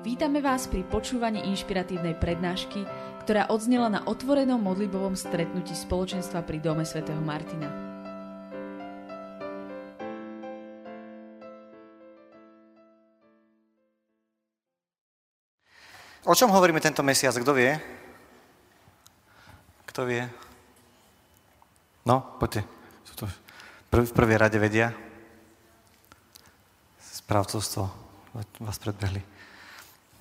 Vítame vás pri počúvaní inšpiratívnej prednášky, ktorá odznela na otvorenom modlibovom stretnutí spoločenstva pri Dome svätého Martina. O čom hovoríme tento mesiac? Kto vie? Kto vie? No, poďte. Sú to v prvej rade vedia. Správcovstvo vás predbehli.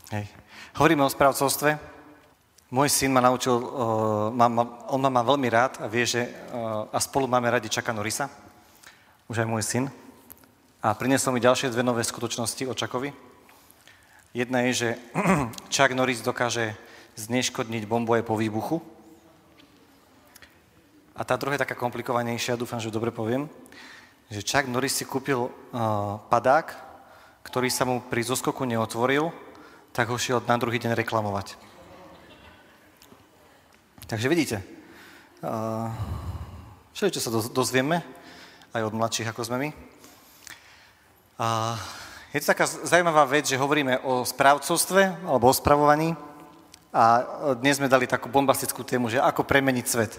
Hej. Hovoríme o správcovstve. Môj syn ma naučil, uh, má, má, on ma má veľmi rád a vie, že uh, a spolu máme radi Čaka Norisa, už aj môj syn. A priniesol mi ďalšie dve nové skutočnosti o Čakovi. Jedna je, že Chuck Norris dokáže zneškodniť bombu aj po výbuchu. A tá druhá je taká komplikovanejšia, dúfam, že dobre poviem, že Chuck Norris si kúpil uh, padák, ktorý sa mu pri zoskoku neotvoril tak ho šiel na druhý deň reklamovať. Takže vidíte, všetko, sa dozvieme, aj od mladších, ako sme my. Je to taká zaujímavá vec, že hovoríme o správcovstve alebo o spravovaní a dnes sme dali takú bombastickú tému, že ako premeniť svet.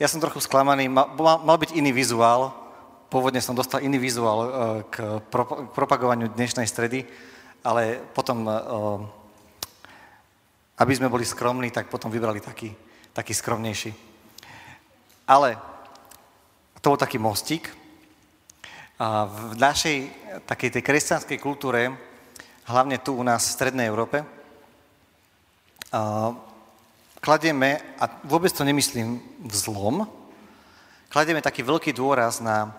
Ja som trochu sklamaný, mal, byť iný vizuál, pôvodne som dostal iný vizuál pro, k propagovaniu dnešnej stredy, ale potom, eh, aby sme boli skromní, tak potom vybrali taký, taký skromnejší. Ale to bol taký mostík. V našej takej tej kresťanskej kultúre, hlavne tu u nás v Strednej Európe, kladieme, a vôbec to nemyslím v zlom, kladieme taký veľký dôraz na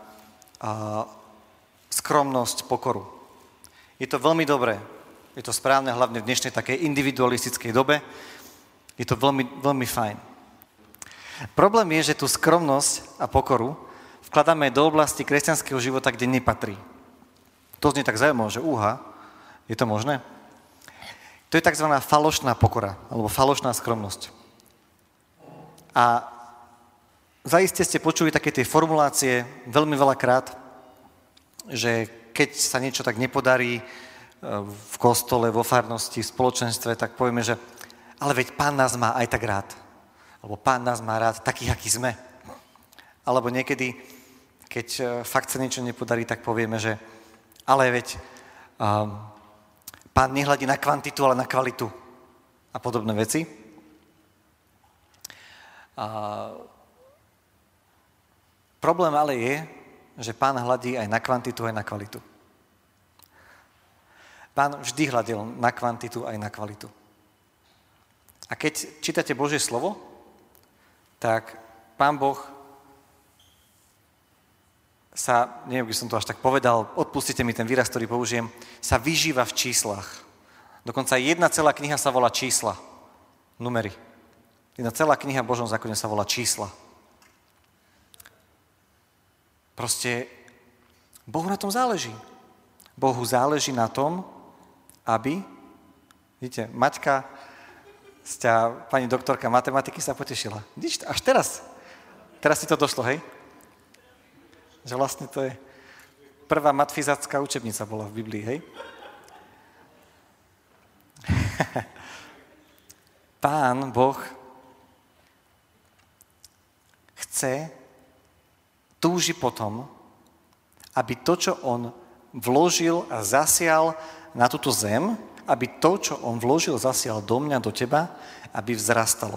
skromnosť, pokoru. Je to veľmi dobré. Je to správne hlavne v dnešnej takej individualistickej dobe. Je to veľmi, veľmi fajn. Problém je, že tú skromnosť a pokoru vkladáme do oblasti kresťanského života, kde nepatrí. To znie tak zaujímavé, že úha, je to možné? To je tzv. falošná pokora, alebo falošná skromnosť. A zaiste ste počuli také tie formulácie veľmi veľakrát, že keď sa niečo tak nepodarí e, v kostole, vo farnosti, v spoločenstve, tak povieme, že ale veď pán nás má aj tak rád. Alebo pán nás má rád takých, akí sme. Alebo niekedy, keď e, fakt sa niečo nepodarí, tak povieme, že ale veď um, pán nehľadí na kvantitu, ale na kvalitu a podobné veci. A problém ale je, že pán hľadí aj na kvantitu, aj na kvalitu. Pán vždy hľadil na kvantitu, aj na kvalitu. A keď čítate Božie slovo, tak pán Boh sa, neviem, by som to až tak povedal, odpustite mi ten výraz, ktorý použijem, sa vyžíva v číslach. Dokonca jedna celá kniha sa volá čísla, numery. Jedna celá kniha v Božom zákone sa volá čísla. Proste Bohu na tom záleží. Bohu záleží na tom, aby, vidíte, Maťka, sťa, pani doktorka matematiky sa potešila. Vidíš, až teraz, teraz si to došlo, hej? Že vlastne to je prvá matfizácká učebnica bola v Biblii, hej? Pán Boh chce túži potom, aby to, čo on vložil a zasial na túto zem, aby to, čo on vložil, zasial do mňa, do teba, aby vzrastalo.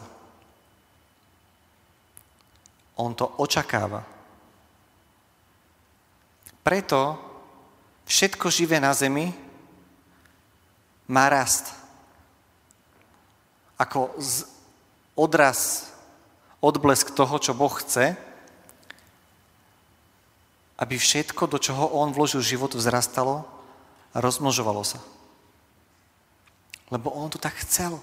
On to očakáva. Preto všetko živé na zemi má rast. Ako odraz, odblesk toho, čo Boh chce, aby všetko, do čoho on vložil život, vzrastalo a rozmnožovalo sa. Lebo on to tak chcel.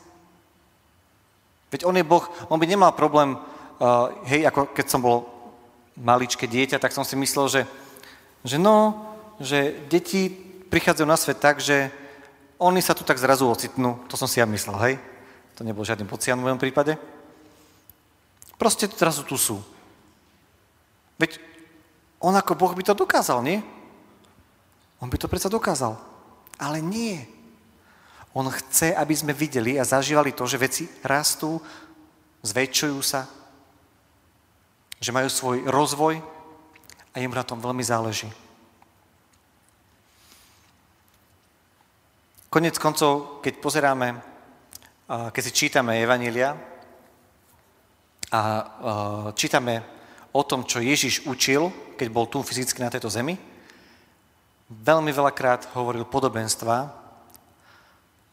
Veď on je Boh, on by nemal problém, uh, hej, ako keď som bol maličké dieťa, tak som si myslel, že, že no, že deti prichádzajú na svet tak, že oni sa tu tak zrazu ocitnú. To som si ja myslel, hej. To nebol žiadny pocian v mojom prípade. Proste zrazu tu sú. Veď on ako Boh by to dokázal, nie? On by to predsa dokázal. Ale nie. On chce, aby sme videli a zažívali to, že veci rastú, zväčšujú sa, že majú svoj rozvoj a im na tom veľmi záleží. Konec koncov, keď pozeráme, keď si čítame Evanília a čítame o tom, čo Ježiš učil, keď bol tu fyzicky na tejto zemi, veľmi veľakrát hovoril podobenstva,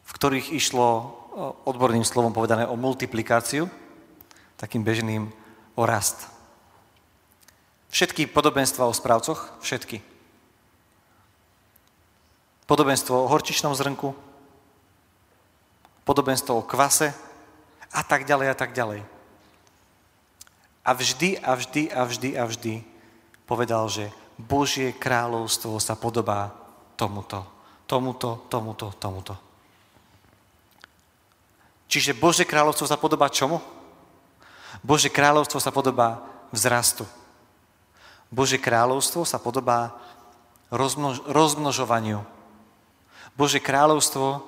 v ktorých išlo odborným slovom povedané o multiplikáciu, takým bežným o rast. Všetky podobenstva o správcoch, všetky. Podobenstvo o horčičnom zrnku, podobenstvo o kvase a tak ďalej a tak ďalej. A vždy a vždy a vždy a vždy povedal, že Božie kráľovstvo sa podobá tomuto, tomuto, tomuto, tomuto. Čiže Bože kráľovstvo sa podobá čomu? Bože kráľovstvo sa podobá vzrastu. Bože kráľovstvo sa podobá rozmnož- rozmnožovaniu. Bože kráľovstvo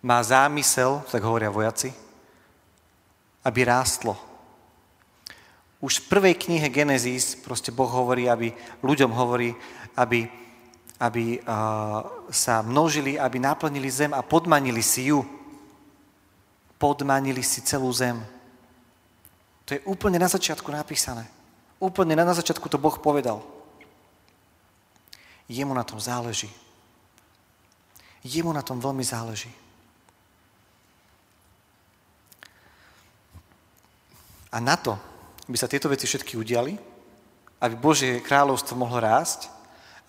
má zámysel, tak hovoria vojaci, aby rástlo. Už v prvej knihe Genesis proste Boh hovorí, aby ľuďom hovorí, aby aby sa množili, aby naplnili zem a podmanili si ju. Podmanili si celú zem. To je úplne na začiatku napísané. Úplne na začiatku to Boh povedal. Jemu na tom záleží. Jemu na tom veľmi záleží. A na to, aby sa tieto veci všetky udiali, aby Božie kráľovstvo mohlo rásť,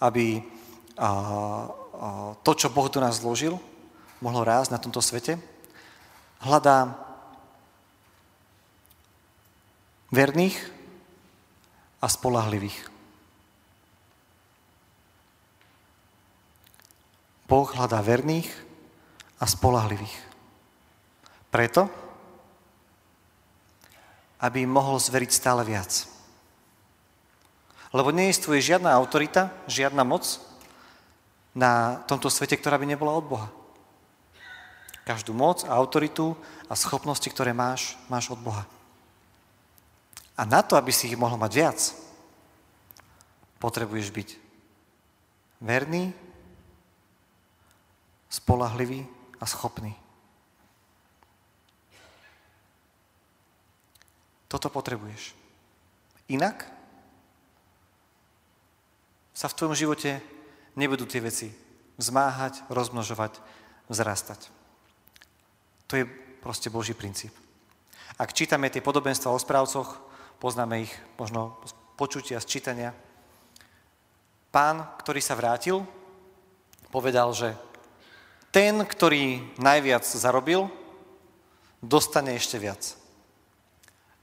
aby to, čo Boh do nás zložil, mohlo rásť na tomto svete, hľadá verných a spolahlivých. Boh hľadá verných a spolahlivých. Preto, aby im mohol zveriť stále viac. Lebo neistuje žiadna autorita, žiadna moc, na tomto svete, ktorá by nebola od Boha. Každú moc a autoritu a schopnosti, ktoré máš, máš od Boha. A na to, aby si ich mohol mať viac, potrebuješ byť verný, spolahlivý a schopný. Toto potrebuješ. Inak sa v tvojom živote nebudú tie veci vzmáhať, rozmnožovať, vzrastať. To je proste Boží princíp. Ak čítame tie podobenstva o správcoch, poznáme ich možno z počutia, z čítania. Pán, ktorý sa vrátil, povedal, že ten, ktorý najviac zarobil, dostane ešte viac.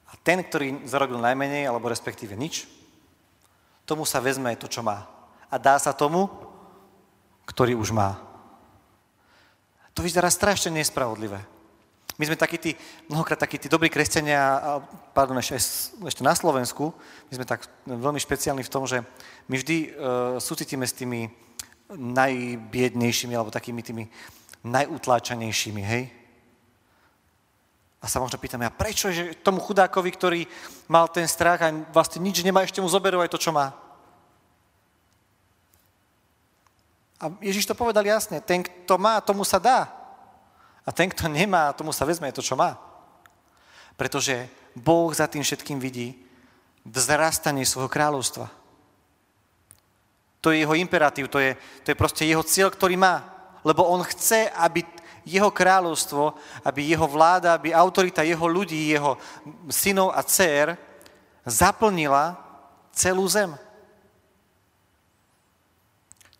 A ten, ktorý zarobil najmenej, alebo respektíve nič, tomu sa vezme to, čo má. A dá sa tomu, ktorý už má. To vyzerá strašne nespravodlivé. My sme takí tí, mnohokrát takí tí dobrí kresťania, pardon, ešte, ešte na Slovensku, my sme tak veľmi špeciálni v tom, že my vždy uh, súcitíme s tými najbiednejšími, alebo takými tými najutláčanejšími, hej? A sa možno pýtame, a prečo, že tomu chudákovi, ktorý mal ten strach a vlastne nič nemá, ešte mu zoberú aj to, čo má? A Ježiš to povedal jasne, ten, kto má, tomu sa dá. A ten, kto nemá, tomu sa vezme to, čo má. Pretože Boh za tým všetkým vidí vzrastanie svojho kráľovstva. To je jeho imperatív, to je, to je proste jeho cieľ, ktorý má. Lebo on chce, aby jeho kráľovstvo, aby jeho vláda, aby autorita jeho ľudí, jeho synov a dcer zaplnila celú zem.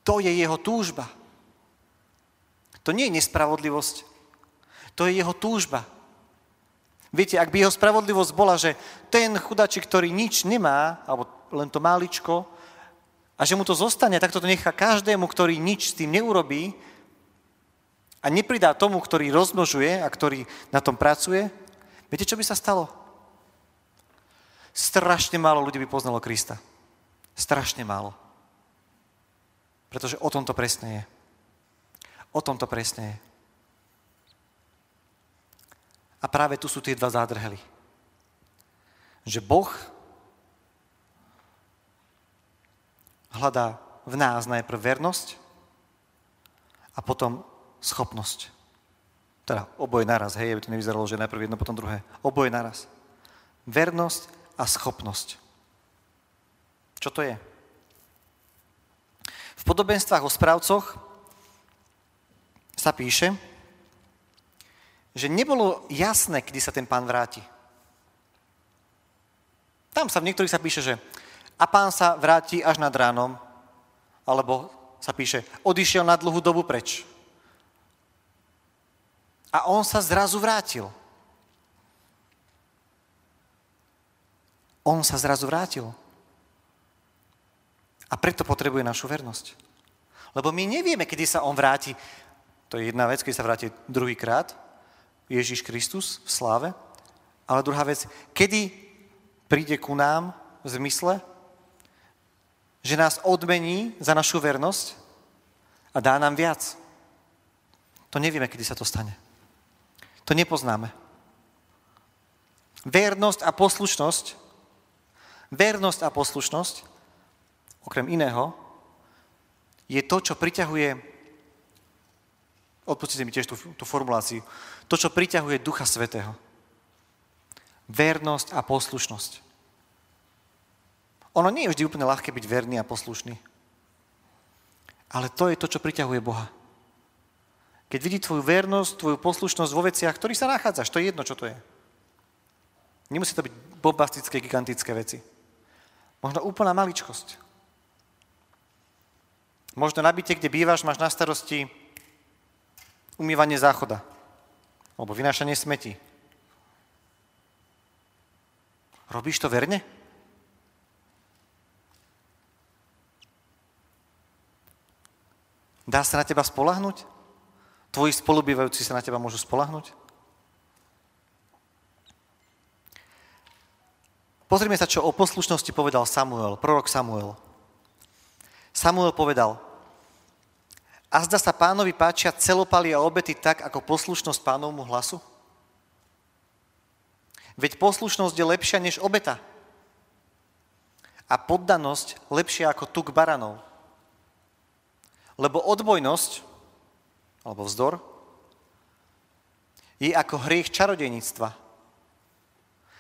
To je jeho túžba. To nie je nespravodlivosť. To je jeho túžba. Viete, ak by jeho spravodlivosť bola, že ten chudačik, ktorý nič nemá, alebo len to máličko, a že mu to zostane, tak to nechá každému, ktorý nič s tým neurobí a nepridá tomu, ktorý rozmnožuje a ktorý na tom pracuje, viete, čo by sa stalo? Strašne málo ľudí by poznalo Krista. Strašne málo. Pretože o tom to presne je. O tom to presne je. A práve tu sú tie dva zádrhely. Že Boh hľadá v nás najprv vernosť a potom schopnosť. Teda oboje naraz, hej, aby to nevyzeralo, že najprv jedno, potom druhé. Oboje naraz. Vernosť a schopnosť. Čo to je? V podobenstvách o správcoch sa píše, že nebolo jasné, kedy sa ten pán vráti. Tam sa v niektorých sa píše, že a pán sa vráti až nad ránom, alebo sa píše, odišiel na dlhú dobu preč. A on sa zrazu vrátil. On sa zrazu vrátil. A preto potrebuje našu vernosť. Lebo my nevieme, kedy sa on vráti. To je jedna vec, keď sa vráti druhýkrát, Ježiš Kristus v sláve. Ale druhá vec, kedy príde ku nám v zmysle, že nás odmení za našu vernosť a dá nám viac. To nevieme, kedy sa to stane. To nepoznáme. Vernosť a poslušnosť, vernosť a poslušnosť, okrem iného, je to, čo priťahuje, odpustite mi tiež tú, tú formuláciu, to, čo priťahuje Ducha Svetého. Vernosť a poslušnosť. Ono nie je vždy úplne ľahké byť verný a poslušný. Ale to je to, čo priťahuje Boha. Keď vidí tvoju vernosť, tvoju poslušnosť vo veciach, ktorých sa nachádzaš, to je jedno, čo to je. Nemusí to byť bombastické, gigantické veci. Možno úplná maličkosť. Možno na byte, kde bývaš, máš na starosti umývanie záchoda alebo vynášanie smeti. Robíš to verne? Dá sa na teba spolahnuť? Tvoji spolubývajúci sa na teba môžu spolahnuť? Pozrime sa, čo o poslušnosti povedal Samuel, prorok Samuel. Samuel povedal, a zda sa pánovi páčia celopaly a obety tak, ako poslušnosť pánovmu hlasu? Veď poslušnosť je lepšia než obeta. A poddanosť lepšia ako tuk baranov. Lebo odbojnosť, alebo vzdor, je ako hriech čarodejníctva.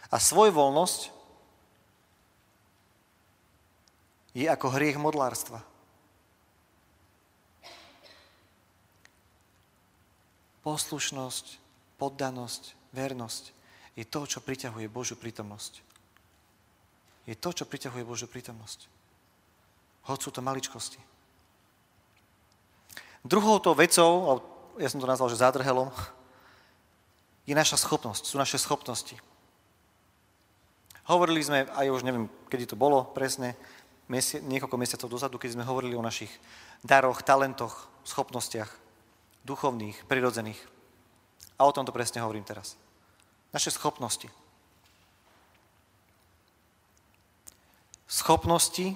A svojvoľnosť je ako hriech modlárstva. Poslušnosť, poddanosť, vernosť je to, čo priťahuje Božiu prítomnosť. Je to, čo priťahuje Božiu prítomnosť. Hoď sú to maličkosti. Druhou to vecou, ja som to nazval, že zádrhelom, je naša schopnosť, sú naše schopnosti. Hovorili sme, aj už neviem, kedy to bolo presne, mesi- niekoľko mesiacov dozadu, keď sme hovorili o našich daroch, talentoch, schopnostiach, duchovných, prirodzených. A o tomto presne hovorím teraz. Naše schopnosti. Schopnosti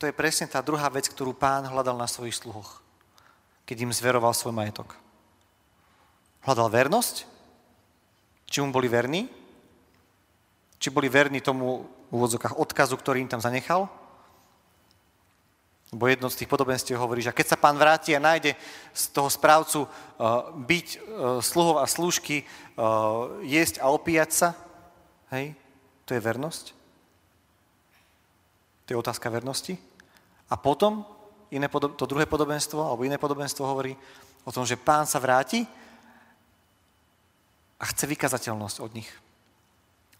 to je presne tá druhá vec, ktorú pán hľadal na svojich sluhoch, keď im zveroval svoj majetok. Hľadal vernosť, či mu boli verní, či boli verní tomu v úvodzokách odkazu, ktorý im tam zanechal. Bo jedno z tých podobenstiev hovorí, že keď sa pán vráti a nájde z toho správcu uh, byť uh, sluhov a slúžky, uh, jesť a opíjať sa, hej, to je vernosť. To je otázka vernosti. A potom iné podob, to druhé podobenstvo, alebo iné podobenstvo hovorí o tom, že pán sa vráti a chce vykazateľnosť od nich.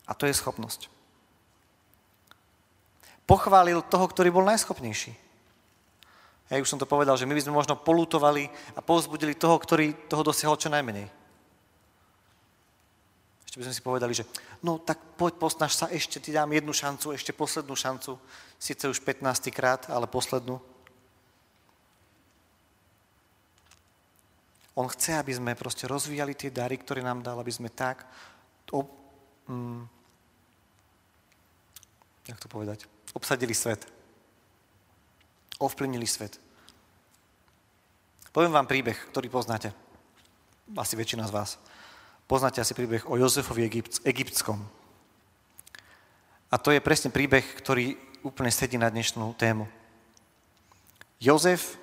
A to je schopnosť. Pochválil toho, ktorý bol najschopnejší. Ja už som to povedal, že my by sme možno polutovali a povzbudili toho, ktorý toho dosiahol čo najmenej. Ešte by sme si povedali, že no tak poď, posnaž sa, ešte ti dám jednu šancu, ešte poslednú šancu síce už 15 krát, ale poslednú. On chce, aby sme proste rozvíjali tie dary, ktoré nám dal, aby sme tak, ob, mm, jak to povedať, obsadili svet. Ovplyvnili svet. Poviem vám príbeh, ktorý poznáte. Asi väčšina z vás. Poznáte asi príbeh o Jozefovi Egypt, egyptskom. A to je presne príbeh, ktorý úplne sedí na dnešnú tému. Jozef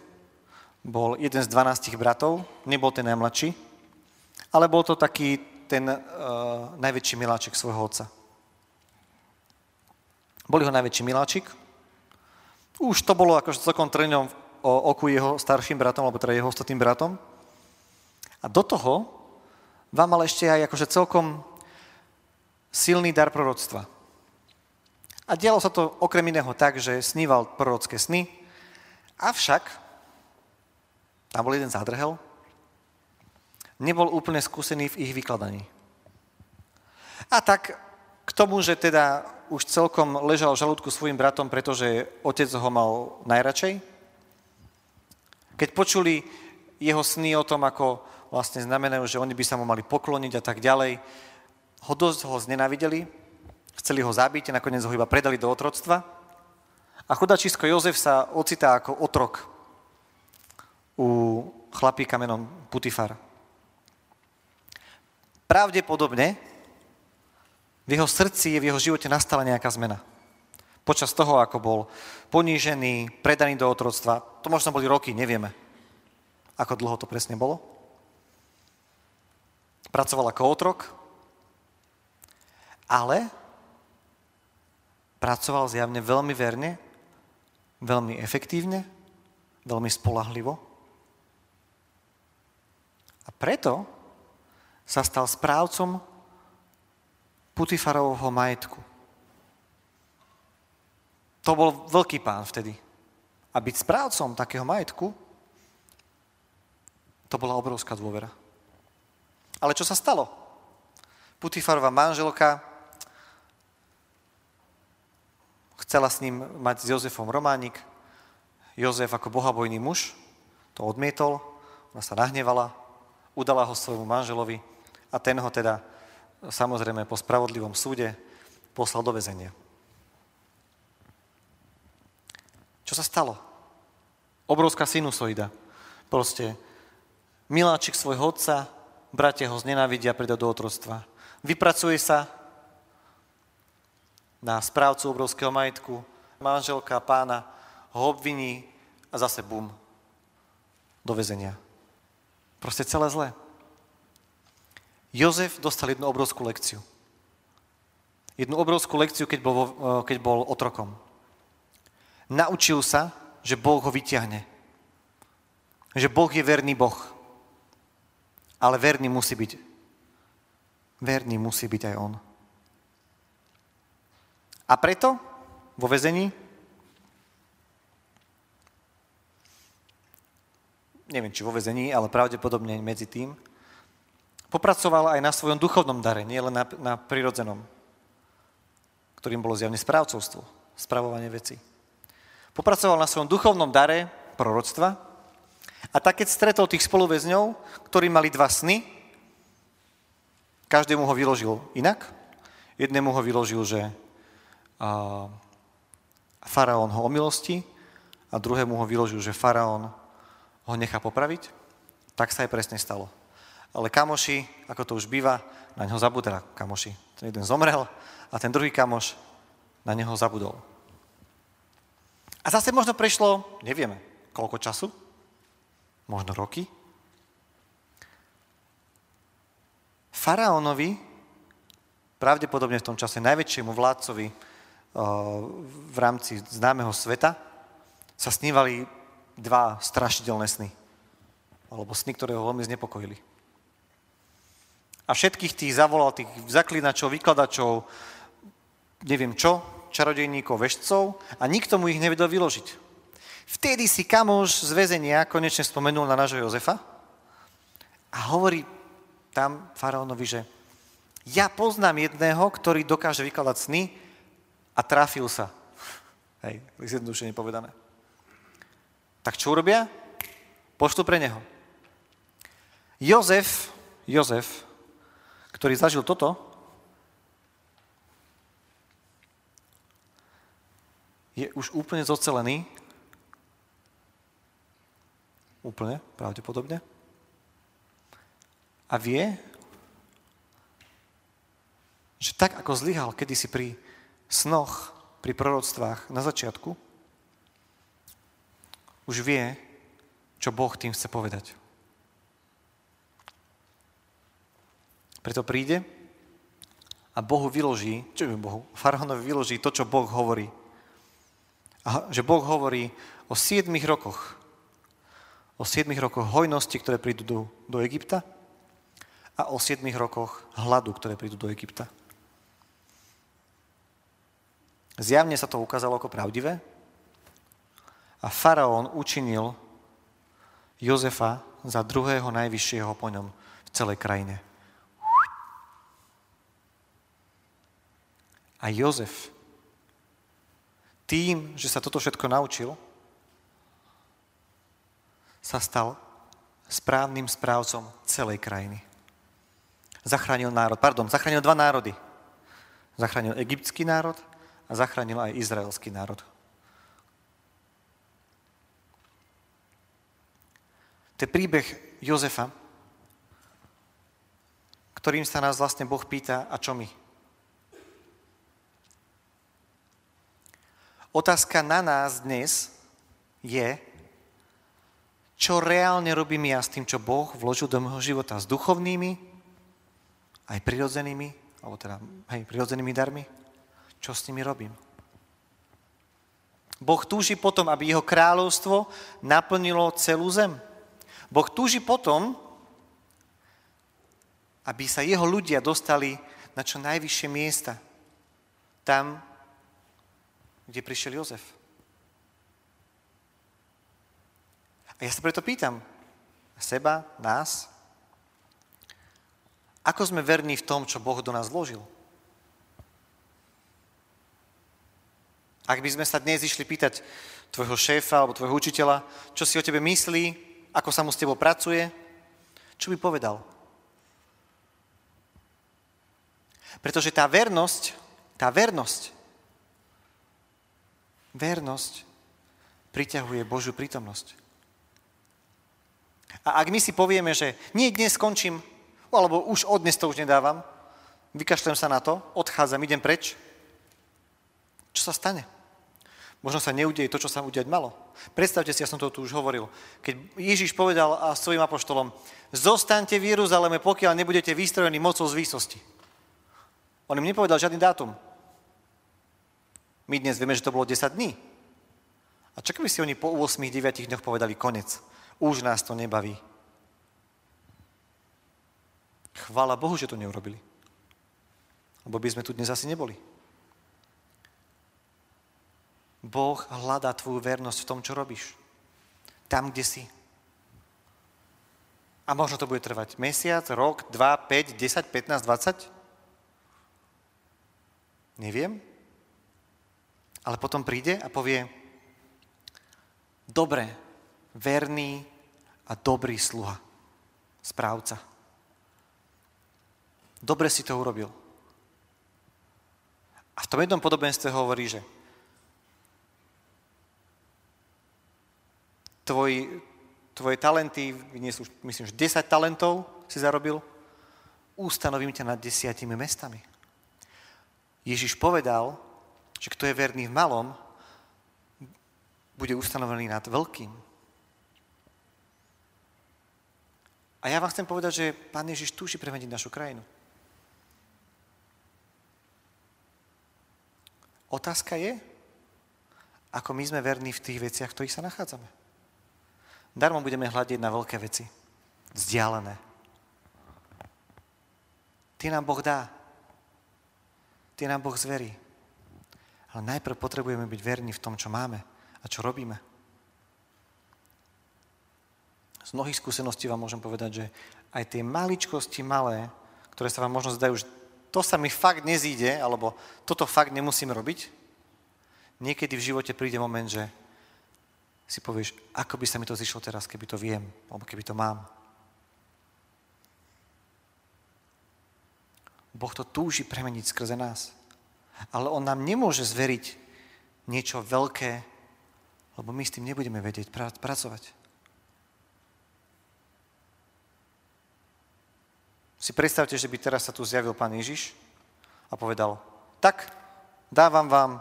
bol jeden z 12 bratov, nebol ten najmladší, ale bol to taký ten uh, najväčší miláčik svojho otca. Bol ho najväčší miláčik. Už to bolo akože celkom trňom o oku jeho starším bratom, alebo teda jeho ostatným bratom. A do toho vám mal ešte aj akože celkom silný dar proroctva. A dialo sa to okrem iného tak, že sníval prorocké sny, avšak tam bol jeden zádrhel, nebol úplne skúsený v ich vykladaní. A tak k tomu, že teda už celkom ležal v žalúdku svojim bratom, pretože otec ho mal najradšej, keď počuli jeho sny o tom, ako vlastne znamenajú, že oni by sa mu mali pokloniť a tak ďalej, ho dosť ho znenavideli, chceli ho zabiť a nakoniec ho iba predali do otroctva. A chudačisko Jozef sa ocitá ako otrok u chlapíka menom Putifar. Pravdepodobne v jeho srdci, v jeho živote nastala nejaká zmena. Počas toho, ako bol ponížený, predaný do otroctva, to možno boli roky, nevieme, ako dlho to presne bolo. Pracoval ako otrok, ale pracoval zjavne veľmi verne, veľmi efektívne, veľmi spolahlivo. A preto sa stal správcom Putifarovho majetku. To bol veľký pán vtedy. A byť správcom takého majetku, to bola obrovská dôvera. Ale čo sa stalo? Putifarová manželka chcela s ním mať s Jozefom románik. Jozef ako bohabojný muž to odmietol, ona sa nahnevala, udala ho svojmu manželovi a ten ho teda samozrejme po spravodlivom súde poslal do väzenia. Čo sa stalo? Obrovská sinusoida. Proste miláčik svojho otca, bratia ho znenávidia, príde do otrostva. Vypracuje sa na správcu obrovského majetku, manželka pána ho obviní a zase bum, do väzenia. Proste celé zlé. Jozef dostal jednu obrovskú lekciu. Jednu obrovskú lekciu, keď bol, eh, keď bol otrokom. Naučil sa, že Boh ho vyťahne. Že Boh je verný Boh. Ale verný musí byť. Verný musí byť aj on. A preto vo vezení neviem, či vo vezení, ale pravdepodobne medzi tým, Popracoval aj na svojom duchovnom dare, nie na, na prirodzenom, ktorým bolo zjavne správcovstvo, spravovanie veci. Popracoval na svojom duchovnom dare proroctva a tak, keď stretol tých spoluväzňov, ktorí mali dva sny, každému ho vyložil inak. Jednému ho vyložil, že faraón ho omilosti a druhému ho vyložil, že faraón ho nechá popraviť. Tak sa aj presne stalo ale kamoši, ako to už býva, na neho zabudla kamoši. Ten jeden zomrel a ten druhý kamoš na neho zabudol. A zase možno prešlo, nevieme, koľko času, možno roky. Faraónovi, pravdepodobne v tom čase najväčšiemu vládcovi v rámci známeho sveta, sa snívali dva strašidelné sny. Alebo sny, ktoré ho veľmi znepokojili a všetkých tých zavolal, tých zaklinačov, vykladačov, neviem čo, čarodejníkov, vešcov a nikto mu ich nevedel vyložiť. Vtedy si kamoš z väzenia konečne spomenul na nášho Jozefa a hovorí tam faraónovi, že ja poznám jedného, ktorý dokáže vykladať sny a trafil sa. Hej, zjednodušene povedané. Tak čo urobia? Poštu pre neho. Jozef, Jozef ktorý zažil toto, je už úplne zocelený, úplne, pravdepodobne. A vie, že tak ako zlyhal kedysi pri snoch, pri proroctvách na začiatku, už vie, čo Boh tým chce povedať. Preto príde a Bohu vyloží, čo je Bohu? Faraónovi vyloží to, čo Boh hovorí. A že Boh hovorí o 7 rokoch. O 7 rokoch hojnosti, ktoré prídu do, do Egypta a o 7 rokoch hladu, ktoré prídu do Egypta. Zjavne sa to ukázalo ako pravdivé a faraón učinil Jozefa za druhého najvyššieho po ňom v celej krajine. A Jozef tým, že sa toto všetko naučil, sa stal správnym správcom celej krajiny. Zachránil národ, pardon, zachránil dva národy. Zachránil egyptský národ a zachránil aj izraelský národ. To je príbeh Jozefa, ktorým sa nás vlastne Boh pýta, a čo my? Otázka na nás dnes je, čo reálne robím ja s tým, čo Boh vložil do môjho života, s duchovnými, aj prirodzenými, alebo teda, hej, prirodzenými darmi, čo s nimi robím. Boh túži potom, aby jeho kráľovstvo naplnilo celú zem. Boh túži potom, aby sa jeho ľudia dostali na čo najvyššie miesta. Tam, kde prišiel Jozef. A ja sa preto pýtam seba, nás, ako sme verní v tom, čo Boh do nás vložil. Ak by sme sa dnes išli pýtať tvojho šéfa alebo tvojho učiteľa, čo si o tebe myslí, ako sa mu s tebou pracuje, čo by povedal? Pretože tá vernosť, tá vernosť Vernosť priťahuje Božiu prítomnosť. A ak my si povieme, že nie, dnes skončím, alebo už od dnes to už nedávam, vykašlem sa na to, odchádzam, idem preč, čo sa stane? Možno sa neudeje to, čo sa udiať malo. Predstavte si, ja som to tu už hovoril, keď Ježiš povedal a svojim apoštolom, zostaňte v Jeruzaleme, pokiaľ nebudete vystrojení mocou z výsosti. On im nepovedal žiadny dátum. My dnes vieme, že to bolo 10 dní. A čo keby si oni po 8-9 dňoch povedali konec? Už nás to nebaví. Chvála Bohu, že to neurobili. Lebo by sme tu dnes asi neboli. Boh hľadá tvoju vernosť v tom, čo robíš. Tam, kde si. A možno to bude trvať mesiac, rok, 2, 5, 10, 15, 20? Neviem. Ale potom príde a povie, dobre, verný a dobrý sluha, správca. Dobre si to urobil. A v tom jednom podobenstve hovorí, že tvoj, tvoje talenty, dnes už myslím, že 10 talentov si zarobil, ustanovím ťa nad desiatimi mestami. Ježiš povedal, že kto je verný v malom, bude ustanovený nad veľkým. A ja vám chcem povedať, že Pán Ježiš túži premeniť našu krajinu. Otázka je, ako my sme verní v tých veciach, v ktorých sa nachádzame. Darmo budeme hľadiť na veľké veci, vzdialené. Tie nám Boh dá. Tie nám Boh zverí. Ale najprv potrebujeme byť verní v tom, čo máme a čo robíme. Z mnohých skúseností vám môžem povedať, že aj tie maličkosti malé, ktoré sa vám možno zdajú, že to sa mi fakt nezíde, alebo toto fakt nemusím robiť, niekedy v živote príde moment, že si povieš, ako by sa mi to zišlo teraz, keby to viem, alebo keby to mám. Boh to túži premeniť skrze nás. Ale On nám nemôže zveriť niečo veľké, lebo my s tým nebudeme vedieť pracovať. Si predstavte, že by teraz sa tu zjavil Pán Ježiš a povedal, tak, dávam vám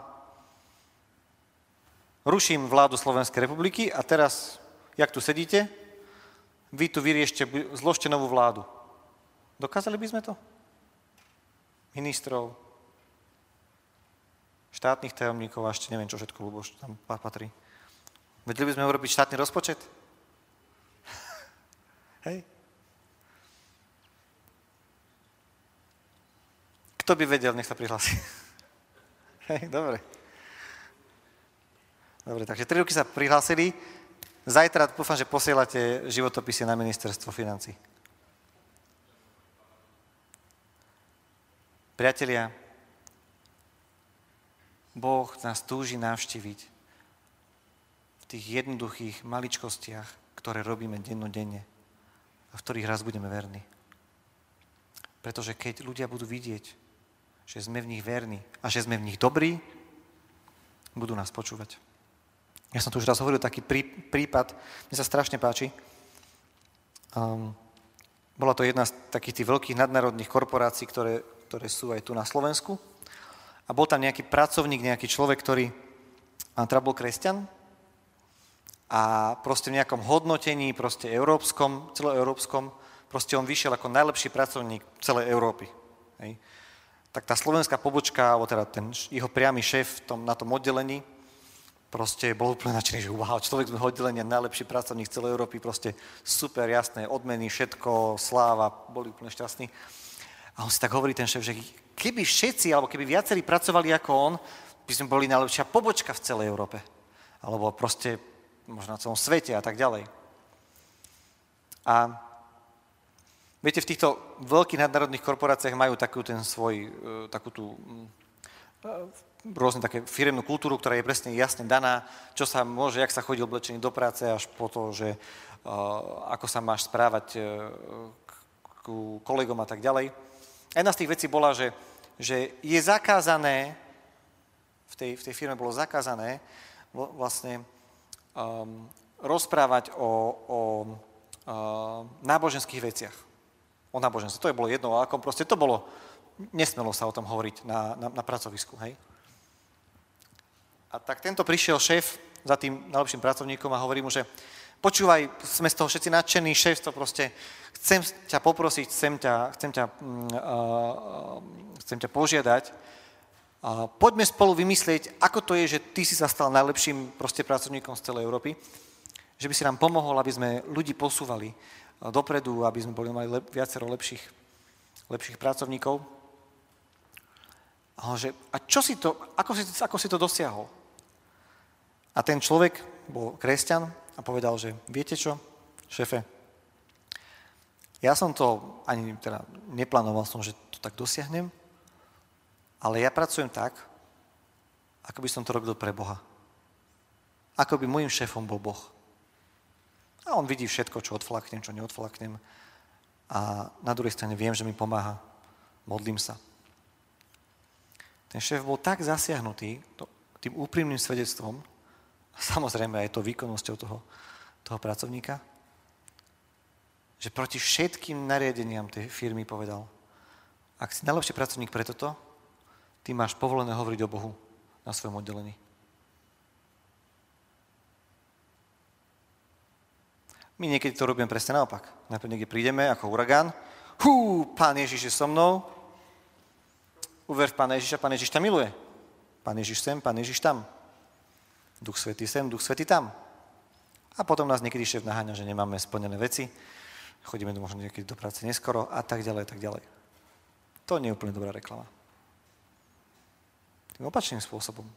ruším vládu Slovenskej republiky a teraz, jak tu sedíte, vy tu vyriešte, zložte novú vládu. Dokázali by sme to? Ministrov, štátnych tajomníkov a ešte neviem, čo všetko, lebo tam patrí. Vedeli by sme urobiť štátny rozpočet? Hej? Kto by vedel, nech sa prihlási. Hej, dobre. Dobre, takže tri roky sa prihlásili. Zajtra dúfam, že posielate životopisy na ministerstvo financí. Priatelia, Boh nás túži navštíviť v tých jednoduchých maličkostiach, ktoré robíme dennodenne a v ktorých raz budeme verní. Pretože keď ľudia budú vidieť, že sme v nich verní a že sme v nich dobrí, budú nás počúvať. Ja som tu už raz hovoril taký prí, prípad, mne sa strašne páči. Um, bola to jedna z takých tých veľkých nadnárodných korporácií, ktoré, ktoré sú aj tu na Slovensku. A bol tam nejaký pracovník, nejaký človek, ktorý teda bol kresťan a proste v nejakom hodnotení, proste európskom, celoeurópskom, proste on vyšiel ako najlepší pracovník celej Európy. Hej tak tá slovenská pobočka, alebo teda ten jeho priamy šéf tom, na tom oddelení, proste bol úplne nadšený, že wow, človek môjho oddelenia, najlepší pracovník celej Európy, proste super, jasné, odmeny, všetko, sláva, boli úplne šťastní. A on si tak hovorí ten šéf, že keby všetci, alebo keby viacerí pracovali ako on, by sme boli najlepšia pobočka v celej Európe. Alebo proste možno na celom svete a tak ďalej. A Viete, v týchto veľkých nadnárodných korporáciách majú takú ten svoj, e, takú tú mm, e, rôzne také firemnú kultúru, ktorá je presne jasne daná, čo sa môže, jak sa chodí oblečený do práce, až po to, že uh, ako sa máš správať uh, k kolegom a tak ďalej. Jedna z tých vecí bola, že, že je zakázané, v tej, v tej firme bolo zakázané vlastne um, rozprávať o, o uh, náboženských veciach o náboženstve. To je bolo jedno, o akom proste to bolo, nesmelo sa o tom hovoriť na, na, na pracovisku, hej. A tak tento prišiel šéf za tým najlepším pracovníkom a hovorí mu, že počúvaj, sme z toho všetci nadšení, šéf, to proste, chcem ťa poprosiť, chcem ťa, chcem ťa, uh, chcem ťa požiadať, uh, poďme spolu vymyslieť, ako to je, že ty si sa stal najlepším proste pracovníkom z celej Európy, že by si nám pomohol, aby sme ľudí posúvali, dopredu, aby sme boli mali lep, viacero lepších, lepších pracovníkov. A, že, a čo si to, ako si, ako si to dosiahol? A ten človek bol kresťan a povedal, že viete čo, šefe, ja som to ani teda neplánoval som, že to tak dosiahnem, ale ja pracujem tak, ako by som to robil pre Boha. Ako by môjim šéfom bol Boh. A on vidí všetko, čo odflaknem, čo neodflaknem. A na druhej strane viem, že mi pomáha. Modlím sa. Ten šéf bol tak zasiahnutý tým úprimným svedectvom, samozrejme aj to výkonnosťou toho, toho pracovníka, že proti všetkým nariadeniam tej firmy povedal, ak si najlepší pracovník pre toto, ty máš povolené hovoriť o Bohu na svojom oddelení. My niekedy to robíme presne naopak. Najprv niekde prídeme ako uragán. Hú, pán Ježiš je so mnou. Uver v pána Ježiša, pán Ježiš ťa miluje. Pán Ježiš sem, pán Ježiš tam. Duch Svetý sem, Duch Svetý tam. A potom nás niekedy šéf naháňa, že nemáme splnené veci. Chodíme do možno niekedy do práce neskoro a tak ďalej, a tak ďalej. To nie je úplne dobrá reklama. Tým opačným spôsobom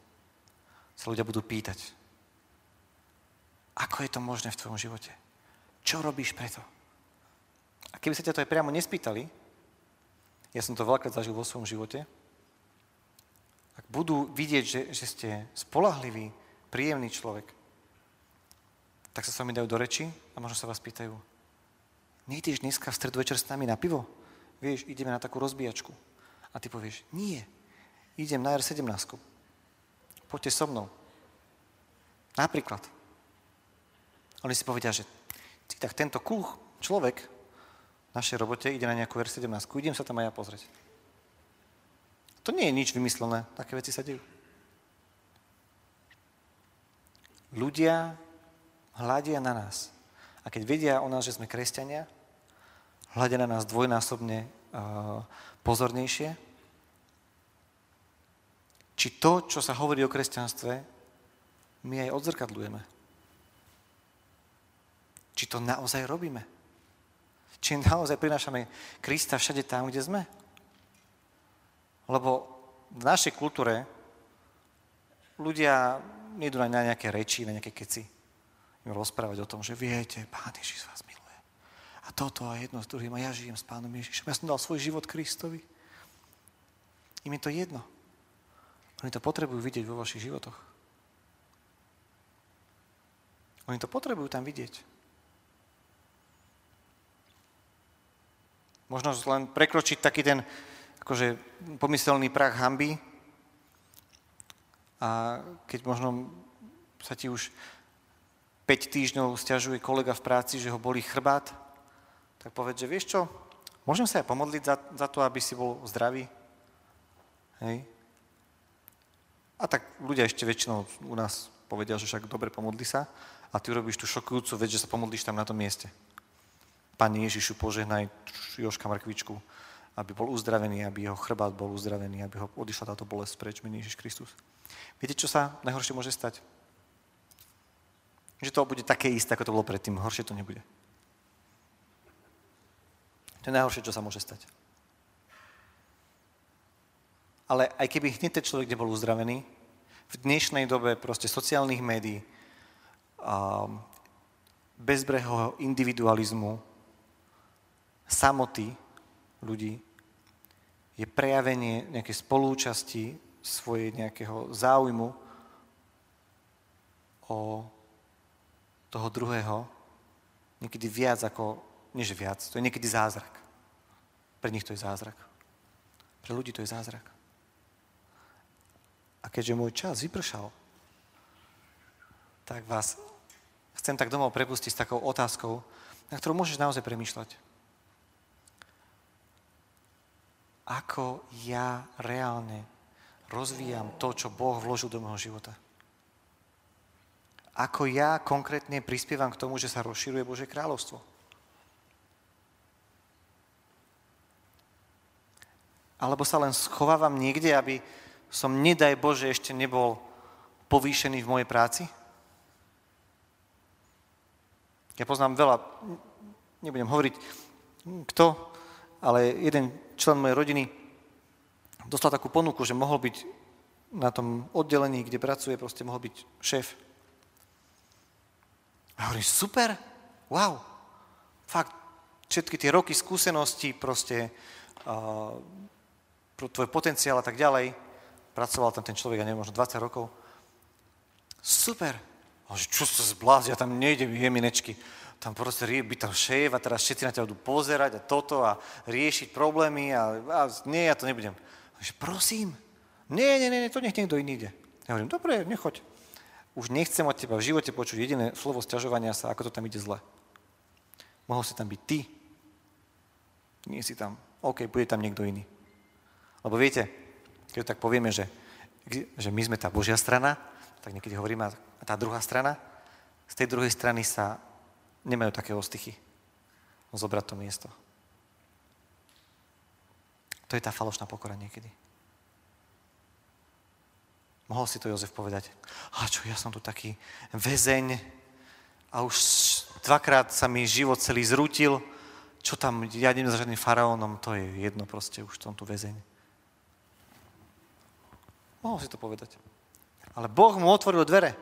sa ľudia budú pýtať, ako je to možné v tvojom živote? Čo robíš preto? A keby sa ťa to aj priamo nespýtali, ja som to veľakrát zažil vo svojom živote, ak budú vidieť, že, že ste spolahlivý, príjemný človek, tak sa s vami dajú do reči a možno sa vás pýtajú, nejdeš dneska v stredu večer s nami na pivo? Vieš, ideme na takú rozbíjačku. A ty povieš, nie, idem na R17. Poďte so mnou. Napríklad. Oni si povedia, že tak tento kúch človek v našej robote ide na nejakú R17. Idem sa tam aj ja pozrieť. To nie je nič vymyslené. Také veci sa dejú. Ľudia hľadia na nás. A keď vedia o nás, že sme kresťania, hľadia na nás dvojnásobne uh, pozornejšie. Či to, čo sa hovorí o kresťanstve, my aj odzrkadlujeme. Či to naozaj robíme. Či naozaj prinášame Krista všade tam, kde sme. Lebo v našej kultúre ľudia nejdú na nejaké reči, na nejaké keci. Im rozprávať o tom, že viete, Pán Ježiš vás miluje. A toto a jedno s druhým. A ja žijem s Pánom Ježišom. Ja som dal svoj život Kristovi. Im je to jedno. Oni to potrebujú vidieť vo vašich životoch. Oni to potrebujú tam vidieť. Možno len prekročiť taký ten akože, pomyselný prach hamby a keď možno sa ti už 5 týždňov stiažuje kolega v práci, že ho bolí chrbát, tak povedz, že vieš čo, môžem sa aj pomodliť za, za to, aby si bol zdravý? Hej? A tak ľudia ešte väčšinou u nás povedia, že však dobre pomodli sa a ty urobíš tú šokujúcu vec, že sa pomodlíš tam na tom mieste. Pane Ježišu, požehnaj Joška Mrkvičku, aby bol uzdravený, aby jeho chrbát bol uzdravený, aby ho odišla táto bolesť preč, mene Ježiš Kristus. Viete, čo sa najhoršie môže stať? Že to bude také isté, ako to bolo predtým. Horšie to nebude. To je najhoršie, čo sa môže stať. Ale aj keby hneď ten človek nebol uzdravený, v dnešnej dobe proste sociálnych médií, bezbrehého individualizmu, samoty ľudí je prejavenie nejakej spolúčasti svojej nejakého záujmu o toho druhého niekedy viac ako, nie že viac, to je niekedy zázrak. Pre nich to je zázrak. Pre ľudí to je zázrak. A keďže môj čas vypršal, tak vás chcem tak domov prepustiť s takou otázkou, na ktorú môžeš naozaj premýšľať. ako ja reálne rozvíjam to, čo Boh vložil do môjho života. Ako ja konkrétne prispievam k tomu, že sa rozširuje Bože kráľovstvo. Alebo sa len schovávam niekde, aby som, nedaj Bože, ešte nebol povýšený v mojej práci? Ja poznám veľa, nebudem hovoriť kto, ale jeden člen mojej rodiny dostal takú ponuku, že mohol byť na tom oddelení, kde pracuje, proste mohol byť šéf. A hovorím, super, wow, fakt, všetky tie roky skúsenosti, proste uh, tvoj potenciál a tak ďalej, pracoval tam ten človek, ja neviem, možno 20 rokov. Super. A čo sa zblázia, tam nejdem, jeminečky tam proste byť tam šéf a teraz všetci na ťa budú pozerať a toto a riešiť problémy a, a nie, ja to nebudem. Takže prosím, nie, nie, nie, to nech niekto iný ide. Ja hovorím, dobre, nechoď. Už nechcem od teba v živote počuť jediné slovo sťažovania sa, ako to tam ide zle. Mohol si tam byť ty. Nie si tam. OK, bude tam niekto iný. Lebo viete, keď tak povieme, že, že my sme tá Božia strana, tak niekedy hovoríme, a tá druhá strana, z tej druhej strany sa nemajú také ostychy zobrať to miesto. To je tá falošná pokora niekedy. Mohol si to Jozef povedať, a čo, ja som tu taký väzeň a už dvakrát sa mi život celý zrútil, čo tam, ja idem za žiadnym faraónom, to je jedno proste, už som tu väzeň. Mohol si to povedať. Ale Boh mu otvoril dvere.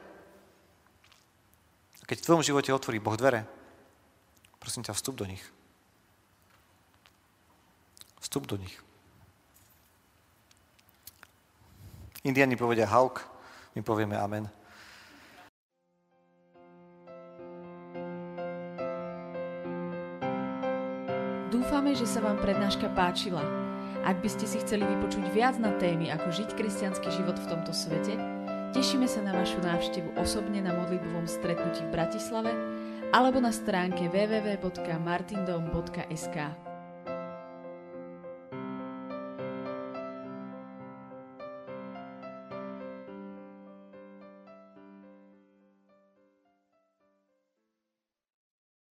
Keď v tvojom živote otvorí Boh dvere, prosím ťa, vstup do nich. Vstup do nich. Indiani povedia hauk, my povieme amen. Dúfame, že sa vám prednáška páčila. Ak by ste si chceli vypočuť viac na témy, ako žiť kresťanský život v tomto svete, tešíme sa na vašu návštevu osobne na modlitbovom stretnutí v Bratislave alebo na stránke www.martindom.sk.